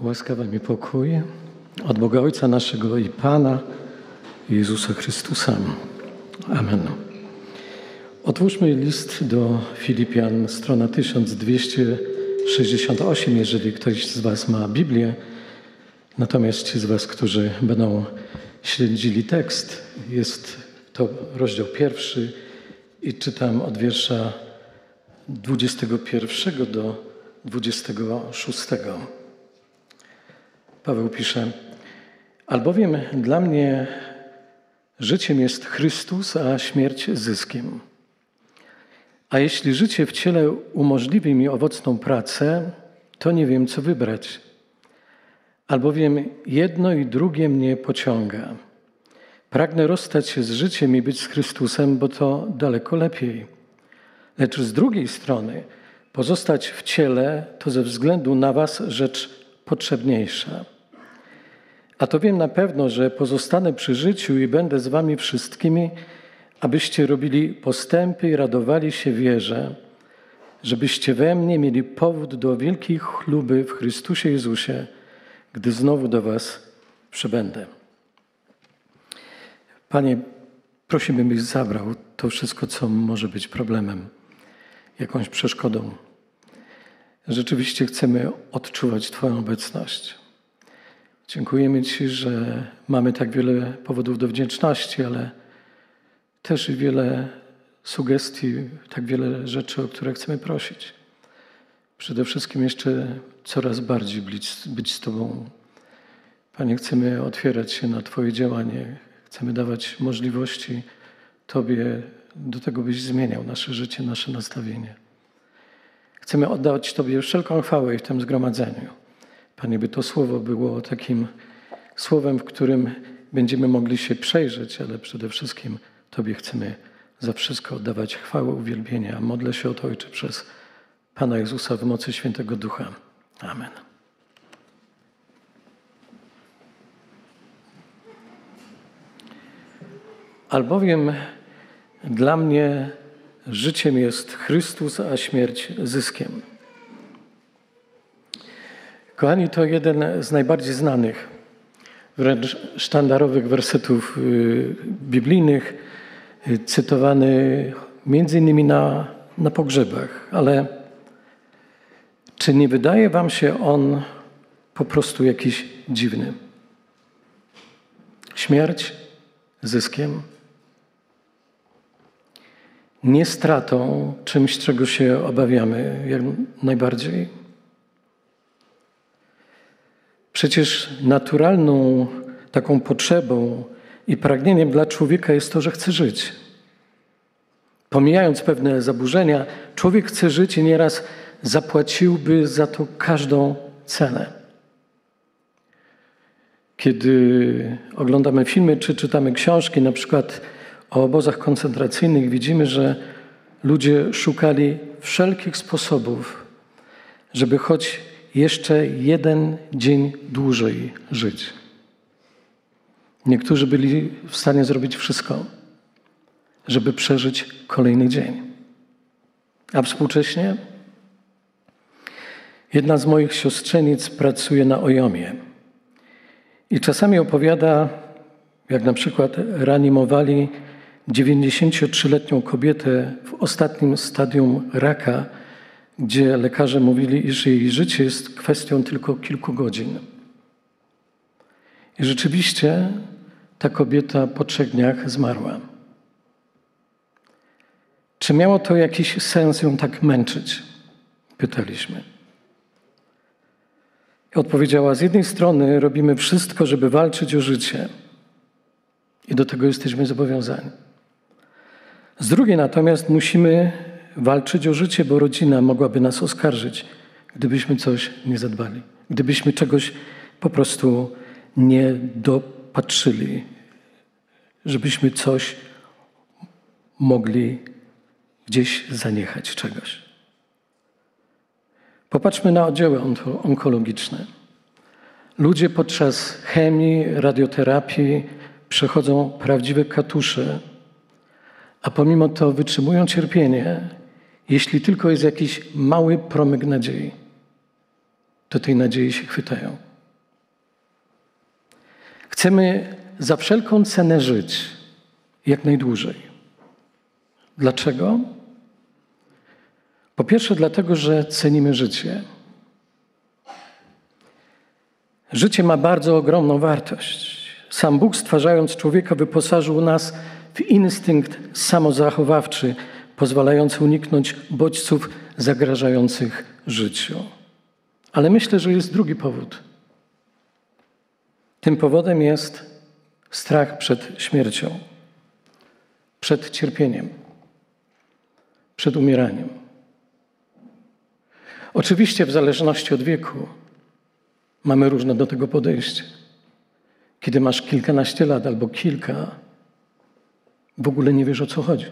Łaskawa mi pokój od Boga Ojca naszego i Pana Jezusa Chrystusa. Amen. Otwórzmy list do Filipian, strona 1268, jeżeli ktoś z Was ma Biblię. Natomiast ci z Was, którzy będą śledzili tekst, jest to rozdział pierwszy i czytam od wiersza 21 do 26. Paweł pisze: Albowiem dla mnie życiem jest Chrystus, a śmierć zyskiem. A jeśli życie w ciele umożliwi mi owocną pracę, to nie wiem, co wybrać. Albowiem jedno i drugie mnie pociąga. Pragnę rozstać się z życiem i być z Chrystusem, bo to daleko lepiej. Lecz z drugiej strony, pozostać w ciele to ze względu na Was rzecz potrzebniejsza. A to wiem na pewno, że pozostanę przy życiu i będę z Wami wszystkimi, abyście robili postępy i radowali się wierze, żebyście we mnie mieli powód do wielkiej chluby w Chrystusie Jezusie, gdy znowu do Was przybędę. Panie, prosimy, byś zabrał to wszystko, co może być problemem, jakąś przeszkodą. Rzeczywiście chcemy odczuwać Twoją obecność. Dziękujemy Ci, że mamy tak wiele powodów do wdzięczności, ale też i wiele sugestii, tak wiele rzeczy, o które chcemy prosić. Przede wszystkim jeszcze coraz bardziej być, z Tobą. Panie, chcemy otwierać się na Twoje działanie, chcemy dawać możliwości Tobie do tego, byś zmieniał nasze życie, nasze nastawienie. Chcemy oddać Tobie wszelką chwałę w tym zgromadzeniu. Panie, by to słowo było takim słowem, w którym będziemy mogli się przejrzeć, ale przede wszystkim Tobie chcemy za wszystko oddawać chwałę, uwielbienia. Modlę się o to, Ojcze, przez Pana Jezusa w mocy Świętego Ducha. Amen. Albowiem dla mnie życiem jest Chrystus, a śmierć zyskiem. Kochani, to jeden z najbardziej znanych, wręcz sztandarowych wersetów y, biblijnych, y, cytowany między innymi na, na pogrzebach. Ale czy nie wydaje Wam się on po prostu jakiś dziwny? Śmierć zyskiem, nie stratą, czymś, czego się obawiamy jak najbardziej. Przecież naturalną taką potrzebą i pragnieniem dla człowieka jest to, że chce żyć. Pomijając pewne zaburzenia, człowiek chce żyć i nieraz zapłaciłby za to każdą cenę. Kiedy oglądamy filmy czy czytamy książki, na przykład o obozach koncentracyjnych, widzimy, że ludzie szukali wszelkich sposobów, żeby choć jeszcze jeden dzień dłużej żyć. Niektórzy byli w stanie zrobić wszystko, żeby przeżyć kolejny dzień. A współcześnie jedna z moich siostrzenic pracuje na Ojomie i czasami opowiada, jak na przykład reanimowali 93-letnią kobietę w ostatnim stadium raka, gdzie lekarze mówili, iż jej życie jest kwestią tylko kilku godzin. I rzeczywiście ta kobieta po trzech dniach zmarła. Czy miało to jakiś sens ją tak męczyć? Pytaliśmy. I odpowiedziała: Z jednej strony robimy wszystko, żeby walczyć o życie, i do tego jesteśmy zobowiązani. Z drugiej natomiast musimy walczyć o życie, bo rodzina mogłaby nas oskarżyć, gdybyśmy coś nie zadbali, gdybyśmy czegoś po prostu nie dopatrzyli, żebyśmy coś mogli gdzieś zaniechać czegoś. Popatrzmy na oddziały onkologiczne. Ludzie podczas chemii, radioterapii przechodzą prawdziwe katusze, a pomimo to wytrzymują cierpienie jeśli tylko jest jakiś mały promyk nadziei, to tej nadziei się chwytają. Chcemy za wszelką cenę żyć jak najdłużej. Dlaczego? Po pierwsze, dlatego, że cenimy życie. Życie ma bardzo ogromną wartość. Sam Bóg, stwarzając człowieka, wyposażył nas w instynkt samozachowawczy, pozwalający uniknąć bodźców zagrażających życiu. Ale myślę, że jest drugi powód. Tym powodem jest strach przed śmiercią, przed cierpieniem, przed umieraniem. Oczywiście, w zależności od wieku, mamy różne do tego podejście. Kiedy masz kilkanaście lat albo kilka, w ogóle nie wiesz o co chodzi.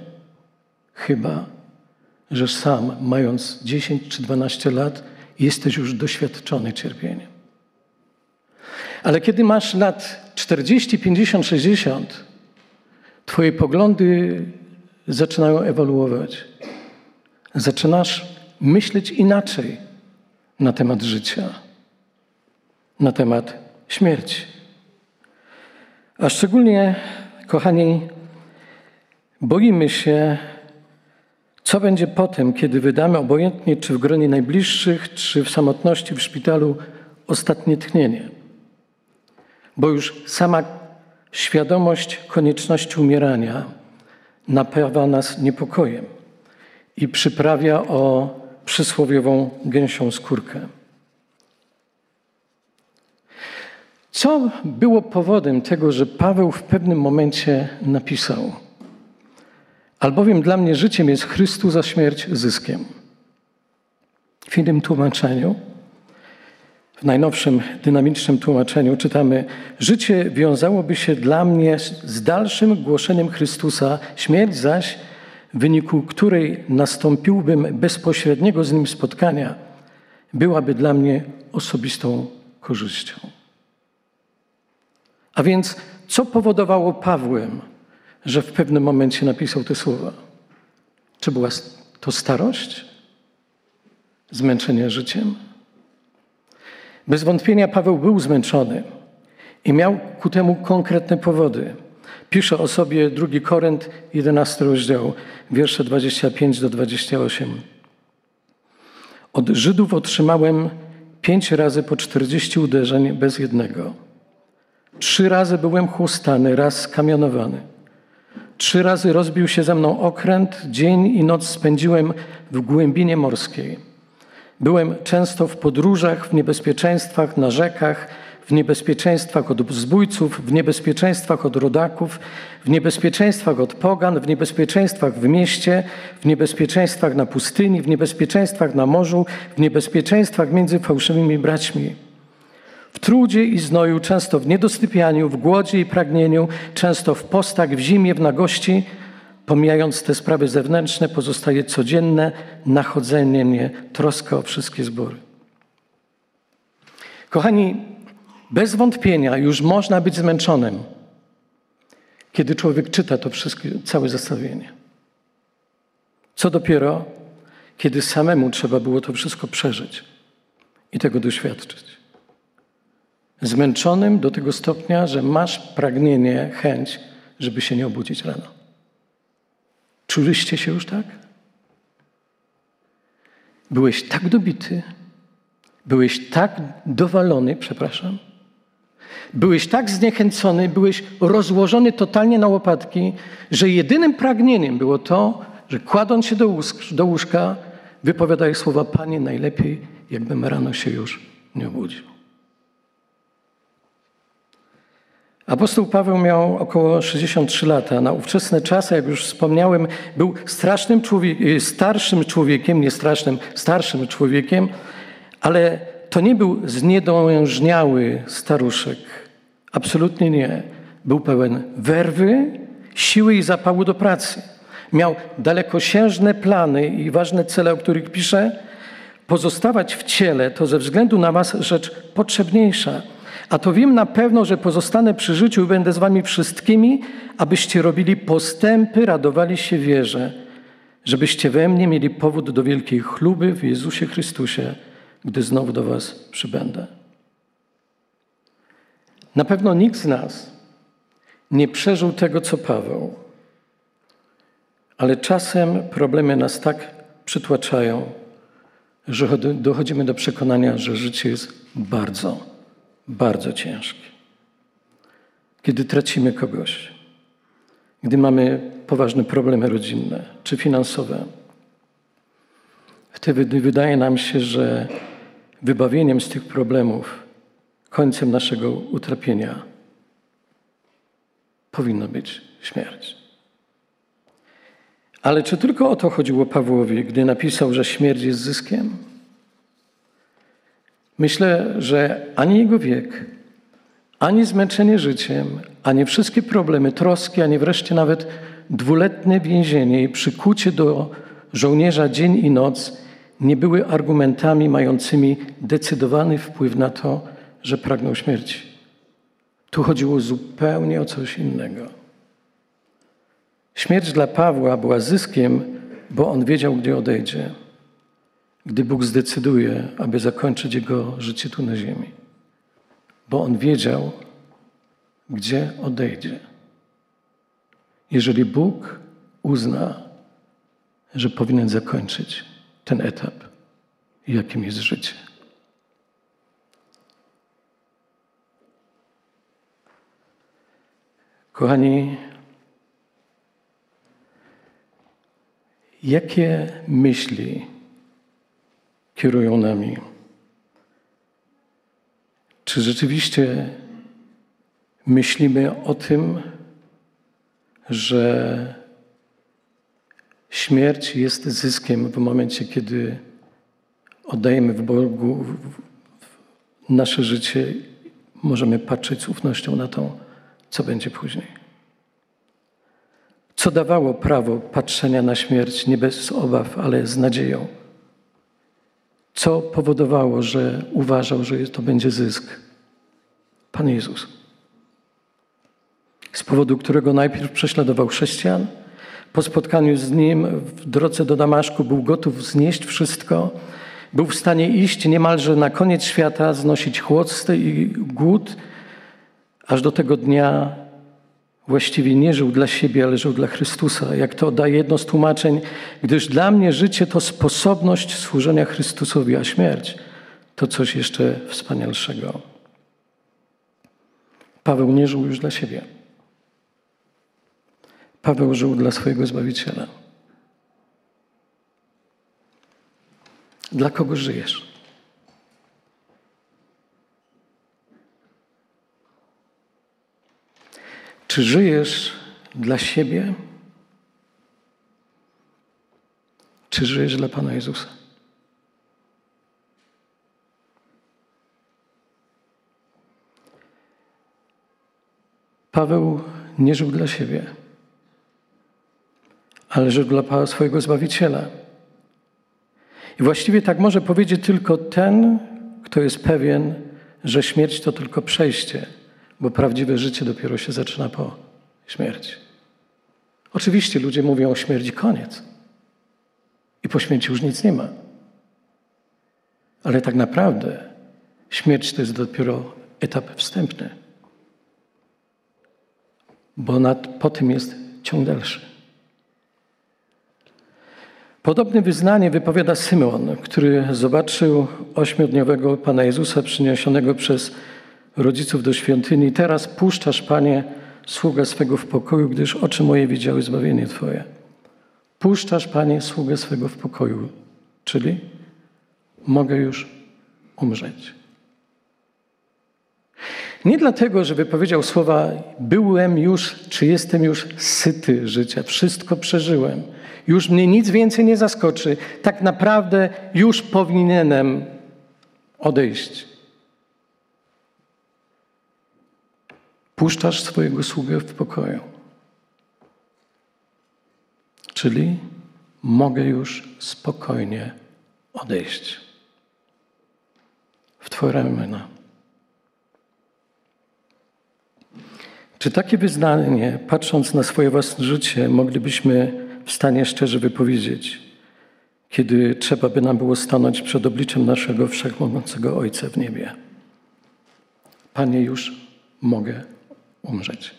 Chyba, że sam, mając 10 czy 12 lat, jesteś już doświadczony cierpieniem. Ale kiedy masz lat 40, 50, 60, Twoje poglądy zaczynają ewoluować. Zaczynasz myśleć inaczej na temat życia, na temat śmierci. A szczególnie, kochani, boimy się, co będzie potem, kiedy wydamy obojętnie, czy w gronie najbliższych, czy w samotności w szpitalu, ostatnie tchnienie. Bo już sama świadomość konieczności umierania napawa nas niepokojem i przyprawia o przysłowiową gęsią skórkę. Co było powodem tego, że Paweł w pewnym momencie napisał: Albowiem dla mnie życiem jest Chrystus, a śmierć zyskiem. W innym tłumaczeniu, w najnowszym dynamicznym tłumaczeniu czytamy: Życie wiązałoby się dla mnie z dalszym głoszeniem Chrystusa, śmierć zaś, w wyniku której nastąpiłbym bezpośredniego z nim spotkania, byłaby dla mnie osobistą korzyścią. A więc, co powodowało Pawłem, że w pewnym momencie napisał te słowa? Czy była to starość? Zmęczenie życiem? Bez wątpienia Paweł był zmęczony i miał ku temu konkretne powody. Pisze o sobie 2 Korynth, 11 rozdział, wiersze 25 do 28. Od Żydów otrzymałem pięć razy po 40 uderzeń bez jednego. Trzy razy byłem chłostany, raz skamienowany. Trzy razy rozbił się ze mną okręt, dzień i noc spędziłem w głębinie morskiej. Byłem często w podróżach, w niebezpieczeństwach, na rzekach, w niebezpieczeństwach od zbójców, w niebezpieczeństwach od rodaków, w niebezpieczeństwach od pogan, w niebezpieczeństwach w mieście, w niebezpieczeństwach na pustyni, w niebezpieczeństwach na morzu, w niebezpieczeństwach między fałszywymi braćmi. W trudzie i znoju, często w niedosypianiu, w głodzie i pragnieniu, często w postach, w zimie, w nagości, pomijając te sprawy zewnętrzne, pozostaje codzienne nachodzenie mnie, troska o wszystkie zbory. Kochani, bez wątpienia już można być zmęczonym, kiedy człowiek czyta to wszystkie, całe zestawienie. Co dopiero, kiedy samemu trzeba było to wszystko przeżyć i tego doświadczyć. Zmęczonym do tego stopnia, że masz pragnienie, chęć, żeby się nie obudzić rano. Czuliście się już tak? Byłeś tak dobity, byłeś tak dowalony, przepraszam, byłeś tak zniechęcony, byłeś rozłożony totalnie na łopatki, że jedynym pragnieniem było to, że kładąc się do, łóżka, do łóżka wypowiadaj słowa Panie najlepiej, jakbym rano się już nie obudził. Apostoł Paweł miał około 63 lata. Na ówczesne czasy, jak już wspomniałem, był strasznym człowiek, y, starszym człowiekiem, nie strasznym, starszym człowiekiem, ale to nie był zniedojężniały staruszek. Absolutnie nie. Był pełen werwy, siły i zapału do pracy. Miał dalekosiężne plany i ważne cele, o których pisze. Pozostawać w ciele to ze względu na Was rzecz potrzebniejsza – a to wiem na pewno, że pozostanę przy życiu i będę z wami wszystkimi, abyście robili postępy, radowali się wierze, żebyście we mnie mieli powód do wielkiej chluby w Jezusie Chrystusie, gdy znowu do was przybędę. Na pewno nikt z nas nie przeżył tego, co Paweł, ale czasem problemy nas tak przytłaczają, że dochodzimy do przekonania, że życie jest bardzo, bardzo ciężkie. Kiedy tracimy kogoś, gdy mamy poważne problemy rodzinne czy finansowe, wtedy wydaje nam się, że wybawieniem z tych problemów, końcem naszego utrapienia powinna być śmierć. Ale czy tylko o to chodziło Pawłowi, gdy napisał, że śmierć jest zyskiem? Myślę, że ani jego wiek, ani zmęczenie życiem, ani wszystkie problemy, troski, ani wreszcie nawet dwuletnie więzienie i przykucie do żołnierza dzień i noc nie były argumentami mającymi decydowany wpływ na to, że pragnął śmierci. Tu chodziło zupełnie o coś innego. Śmierć dla Pawła była zyskiem, bo on wiedział, gdzie odejdzie, gdy Bóg zdecyduje, aby zakończyć jego życie tu na ziemi. Bo on wiedział, gdzie odejdzie. Jeżeli Bóg uzna, że powinien zakończyć ten etap, jakim jest życie. Kochani, jakie myśli kierują nami? Czy rzeczywiście myślimy o tym, że śmierć jest zyskiem w momencie, kiedy oddajemy w Bogu nasze życie, możemy patrzeć z ufnością na to, co będzie później. Co dawało prawo patrzenia na śmierć nie bez obaw, ale z nadzieją? Co powodowało, że uważał, że to będzie zysk? Pan Jezus. Z powodu którego najpierw prześladował chrześcijan, po spotkaniu z nim w drodze do Damaszku był gotów znieść wszystko, był w stanie iść niemalże na koniec świata, znosić chłodce i głód, aż do tego dnia właściwie nie żył dla siebie, ale żył dla Chrystusa. Jak to daje jedno z tłumaczeń, gdyż dla mnie życie to sposobność służenia Chrystusowi, a śmierć to coś jeszcze wspanialszego. Paweł nie żył już dla siebie. Paweł żył dla swojego Zbawiciela. Dla kogo żyjesz? Czy żyjesz dla siebie? Czy żyjesz dla Pana Jezusa? Paweł nie żył dla siebie, ale żył dla swojego Zbawiciela. I właściwie tak może powiedzieć tylko ten, kto jest pewien, że śmierć to tylko przejście bo prawdziwe życie dopiero się zaczyna po śmierci. Oczywiście ludzie mówią o śmierci koniec i po śmierci już nic nie ma. Ale tak naprawdę śmierć to jest dopiero etap wstępny, bo nad, po tym jest ciąg dalszy. Podobne wyznanie wypowiada Symon, który zobaczył ośmiodniowego Pana Jezusa przyniesionego przez rodziców do świątyni. Teraz puszczasz, Panie, sługę swego w pokoju, gdyż oczy moje widziały zbawienie Twoje. Puszczasz, Panie, sługę swego w pokoju, czyli mogę już umrzeć. Nie dlatego, że wypowiedział słowa byłem już, czy jestem już syty życia, wszystko przeżyłem, już mnie nic więcej nie zaskoczy, tak naprawdę już powinienem odejść. Puszczasz swojego sługę w pokoju. Czyli mogę już spokojnie odejść w Twoje ramiona. Czy takie wyznanie, patrząc na swoje własne życie, moglibyśmy w stanie szczerze wypowiedzieć, kiedy trzeba by nam było stanąć przed obliczem naszego wszechmogącego Ojca w niebie? Panie, już mogę umrzeć.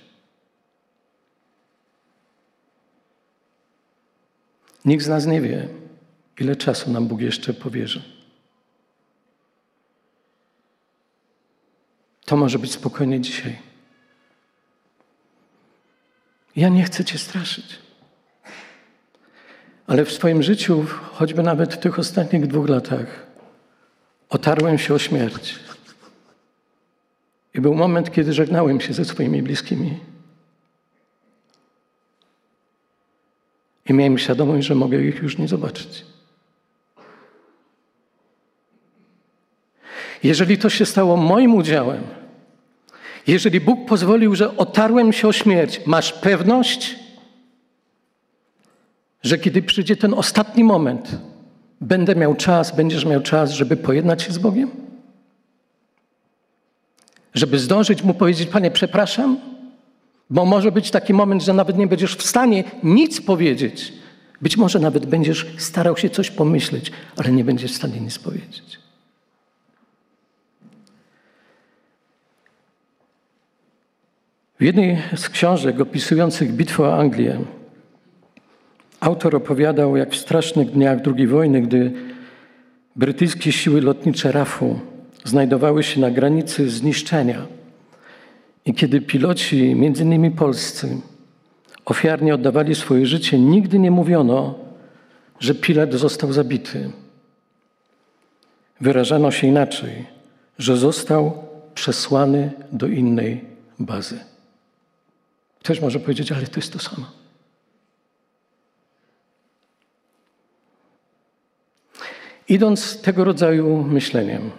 Nikt z nas nie wie, ile czasu nam Bóg jeszcze powierzy. To może być spokojnie dzisiaj. Ja nie chcę Cię straszyć. Ale w swoim życiu, choćby nawet w tych ostatnich dwóch latach, otarłem się o śmierć. I był moment, kiedy żegnałem się ze swoimi bliskimi. I miałem świadomość, że mogę ich już nie zobaczyć. Jeżeli to się stało moim udziałem, jeżeli Bóg pozwolił, że otarłem się o śmierć, masz pewność, że kiedy przyjdzie ten ostatni moment, będę miał czas, będziesz miał czas, żeby pojednać się z Bogiem? Żeby zdążyć mu powiedzieć, Panie, przepraszam, bo może być taki moment, że nawet nie będziesz w stanie nic powiedzieć. Być może nawet będziesz starał się coś pomyśleć, ale nie będziesz w stanie nic powiedzieć. W jednej z książek opisujących bitwę o Anglię autor opowiadał, jak w strasznych dniach II wojny, gdy brytyjskie siły lotnicze RAF-u znajdowały się na granicy zniszczenia i kiedy piloci, między innymi polscy, ofiarnie oddawali swoje życie, nigdy nie mówiono, że pilot został zabity. Wyrażano się inaczej, że został przesłany do innej bazy. Ktoś może powiedzieć, ale to jest to samo. Idąc tego rodzaju myśleniem,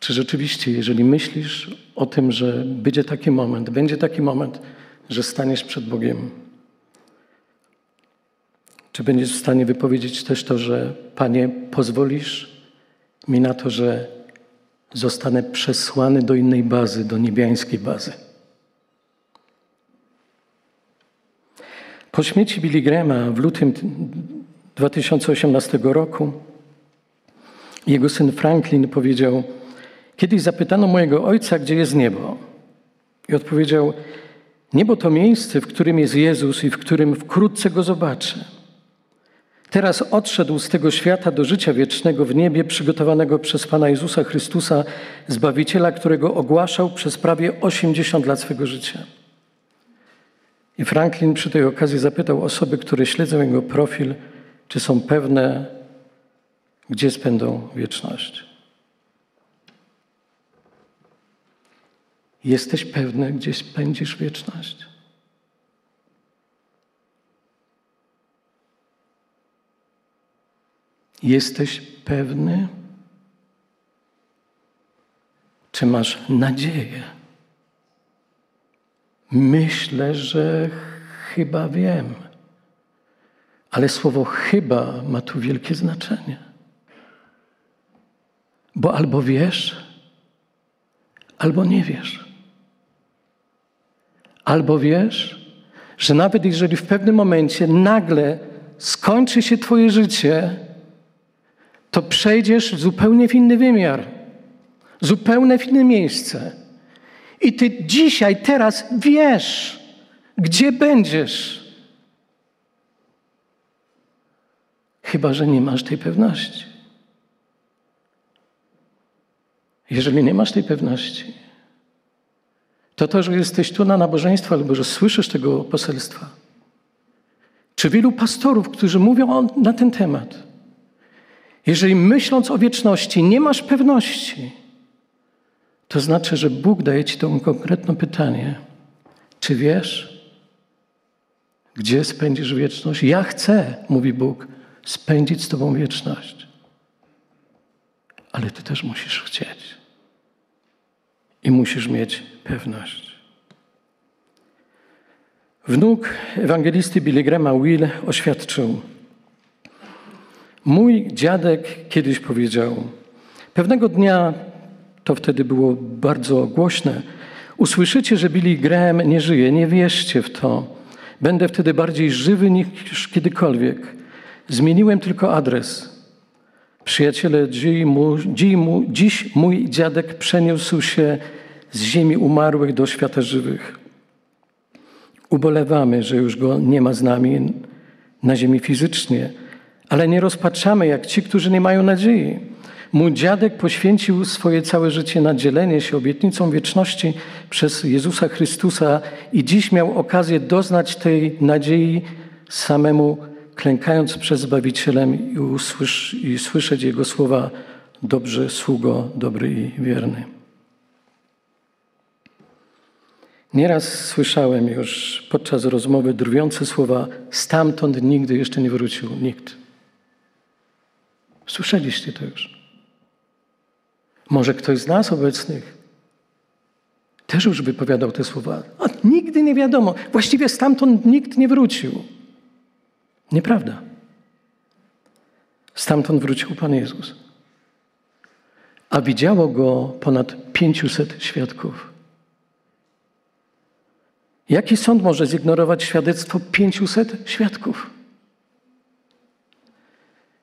czy rzeczywiście, jeżeli myślisz o tym, że będzie taki moment, będzie taki moment, że staniesz przed Bogiem, czy będziesz w stanie wypowiedzieć też to, że Panie, pozwolisz mi na to, że zostanę przesłany do innej bazy, do niebiańskiej bazy. Po śmierci Billy Grahama w lutym 2018 roku jego syn Franklin powiedział: Kiedyś zapytano mojego ojca, gdzie jest niebo. I odpowiedział: Niebo to miejsce, w którym jest Jezus i w którym wkrótce go zobaczę. Teraz odszedł z tego świata do życia wiecznego w niebie, przygotowanego przez Pana Jezusa Chrystusa, Zbawiciela, którego ogłaszał przez prawie 80 lat swego życia. I Franklin przy tej okazji zapytał osoby, które śledzą jego profil, czy są pewne, gdzie spędzą wieczność. Jesteś pewny, gdzie spędzisz wieczność? Jesteś pewny? Czy masz nadzieję? Myślę, że chyba wiem. Ale słowo chyba ma tu wielkie znaczenie. Bo albo wiesz, albo nie wiesz. Albo wiesz, że nawet jeżeli w pewnym momencie nagle skończy się Twoje życie, to przejdziesz zupełnie w inny wymiar, zupełnie w inne miejsce. I ty dzisiaj, teraz wiesz, gdzie będziesz. Chyba, że nie masz tej pewności. Jeżeli nie masz tej pewności, to to, że jesteś tu na nabożeństwo albo że słyszysz tego poselstwa, czy wielu pastorów, którzy mówią na ten temat, jeżeli myśląc o wieczności nie masz pewności, to znaczy, że Bóg daje ci to konkretne pytanie. Czy wiesz, gdzie spędzisz wieczność? Ja chcę, mówi Bóg, spędzić z Tobą wieczność. Ale Ty też musisz chcieć. I musisz mieć pewność. Wnuk ewangelisty Billy Grahama Will oświadczył, Mój dziadek kiedyś powiedział, pewnego dnia, to wtedy było bardzo głośne, usłyszycie, że Billy Graham nie żyje, nie wierzcie w to. Będę wtedy bardziej żywy niż kiedykolwiek. Zmieniłem tylko adres. Przyjaciele, dziś mój dziadek przeniósł się z ziemi umarłych do świata żywych. Ubolewamy, że już go nie ma z nami na ziemi fizycznie, ale nie rozpaczamy jak ci, którzy nie mają nadziei. Mój dziadek poświęcił swoje całe życie na dzielenie się obietnicą wieczności przez Jezusa Chrystusa i dziś miał okazję doznać tej nadziei samemu, klękając przed Zbawicielem i, usłysz, i słyszeć Jego słowa: Dobrze, sługo, dobry i wierny. Nieraz słyszałem już podczas rozmowy drwiące słowa: Stamtąd nigdy jeszcze nie wrócił nikt. Słyszeliście to już. Może ktoś z nas obecnych też już wypowiadał te słowa. A nigdy nie wiadomo. Właściwie stamtąd nikt nie wrócił. Nieprawda. Stamtąd wrócił Pan Jezus. A widziało go ponad 500 świadków. Jaki sąd może zignorować świadectwo 500 świadków?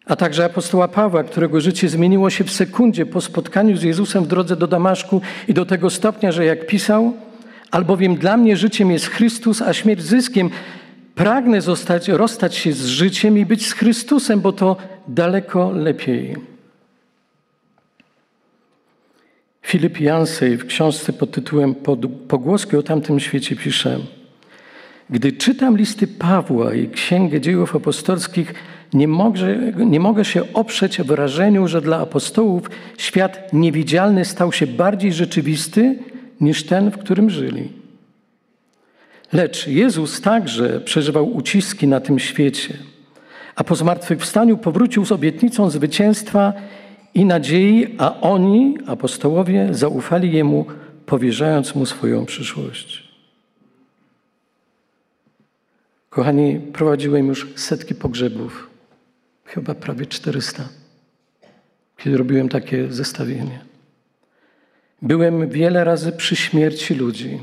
A także apostoła Pawła, którego życie zmieniło się w sekundzie po spotkaniu z Jezusem w drodze do Damaszku i do tego stopnia, że jak pisał, albowiem dla mnie życiem jest Chrystus, a śmierć zyskiem. Pragnę zostać, rozstać się z życiem i być z Chrystusem, bo to daleko lepiej. Filip Jansej w książce pod tytułem Pogłoski o tamtym świecie pisze Gdy czytam listy Pawła i Księgę Dziejów Apostolskich, nie mogę, nie mogę się oprzeć wrażeniu, że dla apostołów świat niewidzialny stał się bardziej rzeczywisty niż ten, w którym żyli. Lecz Jezus także przeżywał uciski na tym świecie, a po zmartwychwstaniu powrócił z obietnicą zwycięstwa i nadziei, a oni, apostołowie, zaufali Jemu, powierzając Mu swoją przyszłość. Kochani, prowadziłem już setki pogrzebów, chyba prawie 400, kiedy robiłem takie zestawienie. Byłem wiele razy przy śmierci ludzi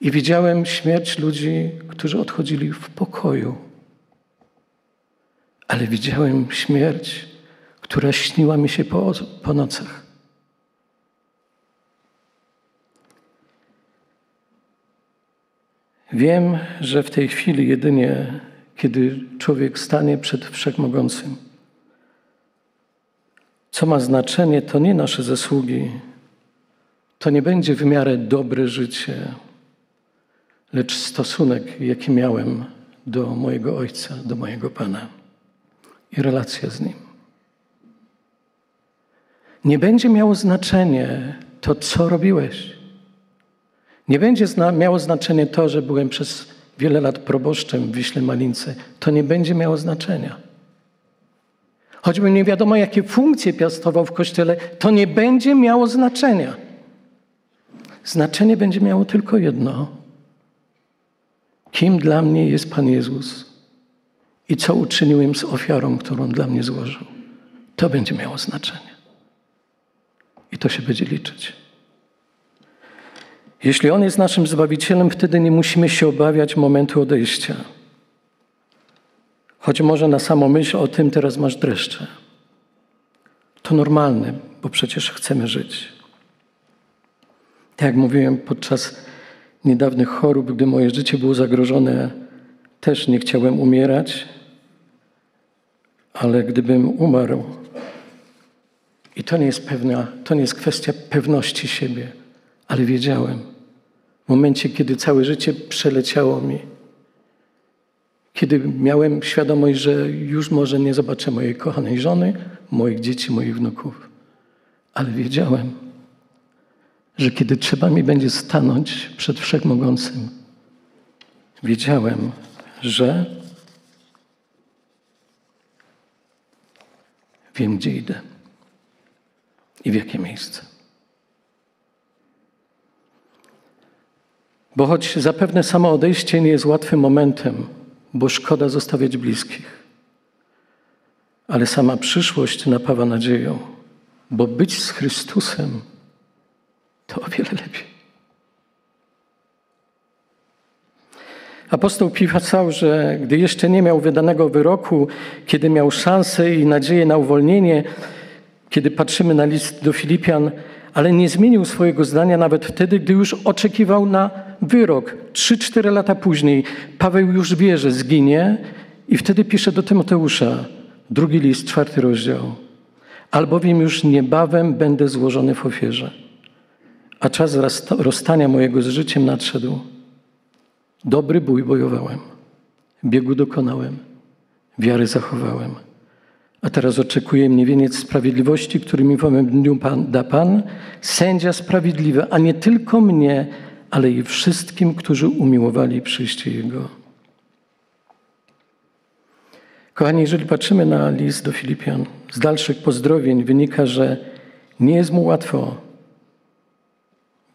i widziałem śmierć ludzi, którzy odchodzili w pokoju, ale widziałem śmierć która śniła mi się po, po nocach. Wiem, że w tej chwili jedynie, kiedy człowiek stanie przed Wszechmogącym, co ma znaczenie, to nie nasze zasługi, to nie będzie w miarę dobre życie, lecz stosunek, jaki miałem do mojego Ojca, do mojego Pana i relacja z Nim. Nie będzie miało znaczenie to, co robiłeś. Nie będzie zna miało znaczenie to, że byłem przez wiele lat proboszczem w Wiśle Malince. To nie będzie miało znaczenia. Choćbym nie wiadomo, jakie funkcje piastował w kościele, to nie będzie miało znaczenia. Znaczenie będzie miało tylko jedno. Kim dla mnie jest Pan Jezus i co uczyniłem z ofiarą, którą dla mnie złożył. To będzie miało znaczenie. I to się będzie liczyć. Jeśli On jest naszym Zbawicielem, wtedy nie musimy się obawiać momentu odejścia. Choć może na samą myśl o tym teraz masz dreszcze. To normalne, bo przecież chcemy żyć. Tak jak mówiłem podczas niedawnych chorób, gdy moje życie było zagrożone, też nie chciałem umierać, ale gdybym umarł, i to nie jest pewna, to nie jest kwestia pewności siebie, ale wiedziałem. W momencie, kiedy całe życie przeleciało mi, kiedy miałem świadomość, że już może nie zobaczę mojej kochanej żony, moich dzieci, moich wnuków, ale wiedziałem, że kiedy trzeba mi będzie stanąć przed Wszechmogącym, wiedziałem, że wiem, gdzie idę i w jakie miejsce. Bo choć zapewne samo odejście nie jest łatwym momentem, bo szkoda zostawiać bliskich, ale sama przyszłość napawa nadzieją, bo być z Chrystusem to o wiele lepiej. Apostoł pisał, że gdy jeszcze nie miał wydanego wyroku, kiedy miał szansę i nadzieję na uwolnienie, kiedy patrzymy na list do Filipian, ale nie zmienił swojego zdania nawet wtedy, gdy już oczekiwał na wyrok. Trzy, cztery lata później Paweł już wie, że zginie i wtedy pisze do Tymoteusza, drugi list, czwarty rozdział. Albowiem już niebawem będę złożony w ofierze, a czas rozstania mojego z życiem nadszedł. Dobry bój bojowałem, biegu dokonałem, wiary zachowałem. A teraz oczekuje mnie wieniec sprawiedliwości, który mi w owym dniu pan, da Pan, sędzia sprawiedliwy, a nie tylko mnie, ale i wszystkim, którzy umiłowali przyjście Jego. Kochani, jeżeli patrzymy na list do Filipian, z dalszych pozdrowień wynika, że nie jest mu łatwo.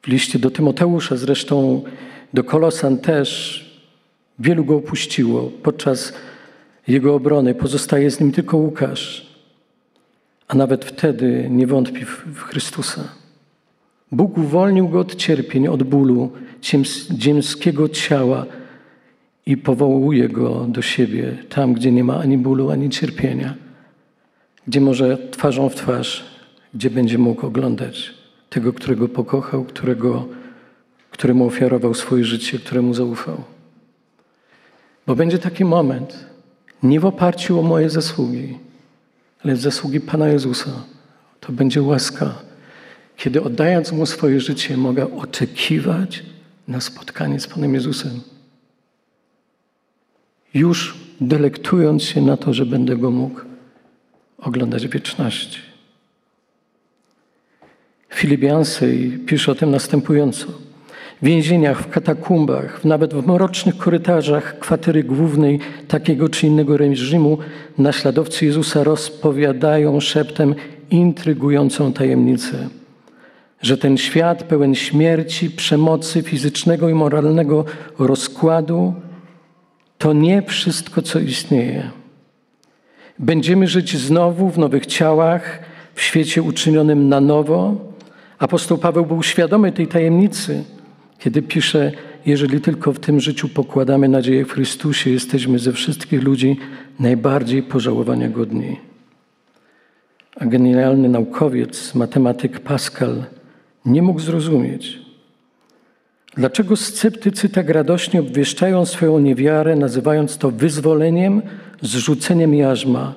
W liście do Tymoteusza, zresztą do Kolosan też, wielu go opuściło podczas jego obrony. Pozostaje z nim tylko Łukasz, a nawet wtedy nie wątpi w Chrystusa. Bóg uwolnił go od cierpień, od bólu ziemskiego ciała i powołuje go do siebie, tam, gdzie nie ma ani bólu, ani cierpienia, gdzie może twarzą w twarz, gdzie będzie mógł oglądać tego, którego pokochał, którego, któremu ofiarował swoje życie, któremu zaufał. Bo będzie taki moment, nie w oparciu o moje zasługi, ale w zasługi Pana Jezusa. To będzie łaska, kiedy oddając Mu swoje życie, mogę oczekiwać na spotkanie z Panem Jezusem. Już delektując się na to, że będę Go mógł oglądać wieczności. Filip Jansej pisze o tym następująco w więzieniach, w katakumbach, nawet w mrocznych korytarzach kwatery głównej takiego czy innego reżimu naśladowcy Jezusa rozpowiadają szeptem intrygującą tajemnicę, że ten świat pełen śmierci, przemocy fizycznego i moralnego rozkładu to nie wszystko, co istnieje. Będziemy żyć znowu w nowych ciałach, w świecie uczynionym na nowo. Apostoł Paweł był świadomy tej tajemnicy kiedy pisze, jeżeli tylko w tym życiu pokładamy nadzieję w Chrystusie, jesteśmy ze wszystkich ludzi najbardziej pożałowania godni. A genialny naukowiec, matematyk Pascal nie mógł zrozumieć, dlaczego sceptycy tak radośnie obwieszczają swoją niewiarę, nazywając to wyzwoleniem, zrzuceniem jarzma.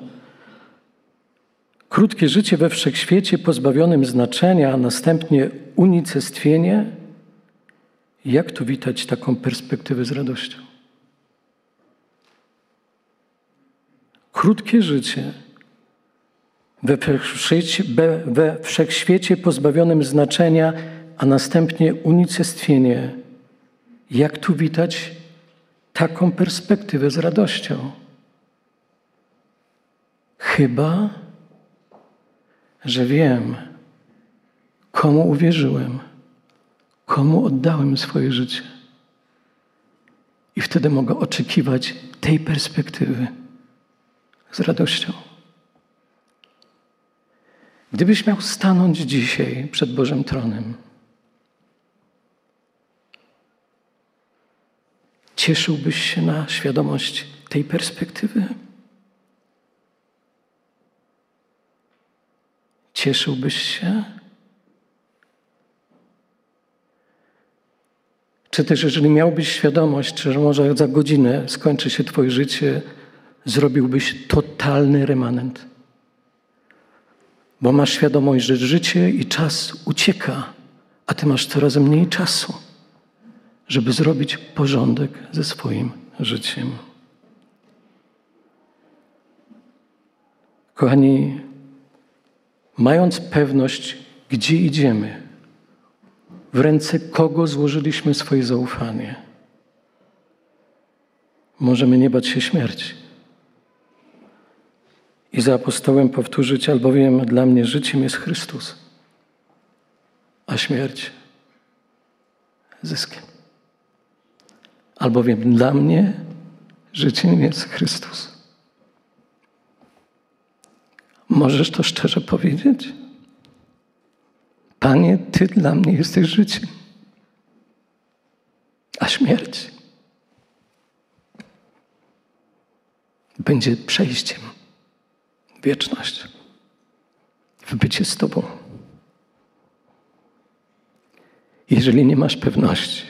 Krótkie życie we wszechświecie pozbawionym znaczenia, a następnie unicestwienie – jak tu witać taką perspektywę z radością? Krótkie życie we wszechświecie, pozbawionym znaczenia, a następnie unicestwienie. Jak tu witać taką perspektywę z radością? Chyba, że wiem, komu uwierzyłem komu oddałem swoje życie. I wtedy mogę oczekiwać tej perspektywy z radością. Gdybyś miał stanąć dzisiaj przed Bożym tronem, cieszyłbyś się na świadomość tej perspektywy? Cieszyłbyś się? Czy też, jeżeli miałbyś świadomość, że może za godzinę skończy się Twoje życie, zrobiłbyś totalny remanent. Bo masz świadomość, że życie i czas ucieka, a Ty masz coraz mniej czasu, żeby zrobić porządek ze swoim życiem. Kochani, mając pewność, gdzie idziemy, w ręce kogo złożyliśmy swoje zaufanie. Możemy nie bać się śmierci. I za apostołem powtórzyć, albowiem dla mnie życiem jest Chrystus, a śmierć zyskiem. Albowiem dla mnie życiem jest Chrystus. Możesz to szczerze powiedzieć? Panie, Ty dla mnie jesteś życiem, a śmierć będzie przejściem wieczność, w bycie z Tobą. Jeżeli nie masz pewności,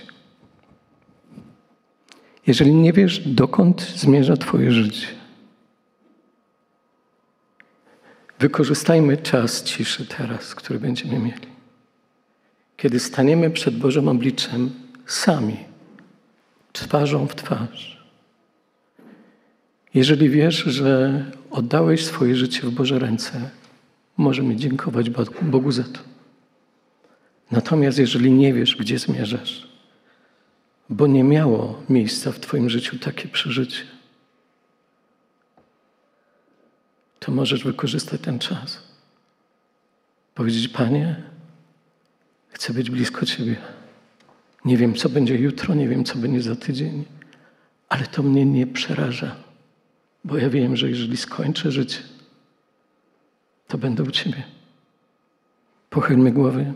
jeżeli nie wiesz, dokąd zmierza Twoje życie, wykorzystajmy czas ciszy teraz, który będziemy mieli. Kiedy staniemy przed Bożym obliczem sami, twarzą w twarz. Jeżeli wiesz, że oddałeś swoje życie w Boże ręce, możemy dziękować Bogu za to. Natomiast jeżeli nie wiesz, gdzie zmierzasz, bo nie miało miejsca w Twoim życiu takie przeżycie, to możesz wykorzystać ten czas. Powiedzieć, Panie, chcę być blisko Ciebie. Nie wiem, co będzie jutro, nie wiem, co będzie za tydzień, ale to mnie nie przeraża, bo ja wiem, że jeżeli skończę życie, to będę u Ciebie. Pochylmy głowy,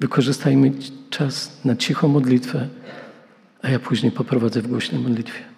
wykorzystajmy czas na cichą modlitwę, a ja później poprowadzę w głośnej modlitwie.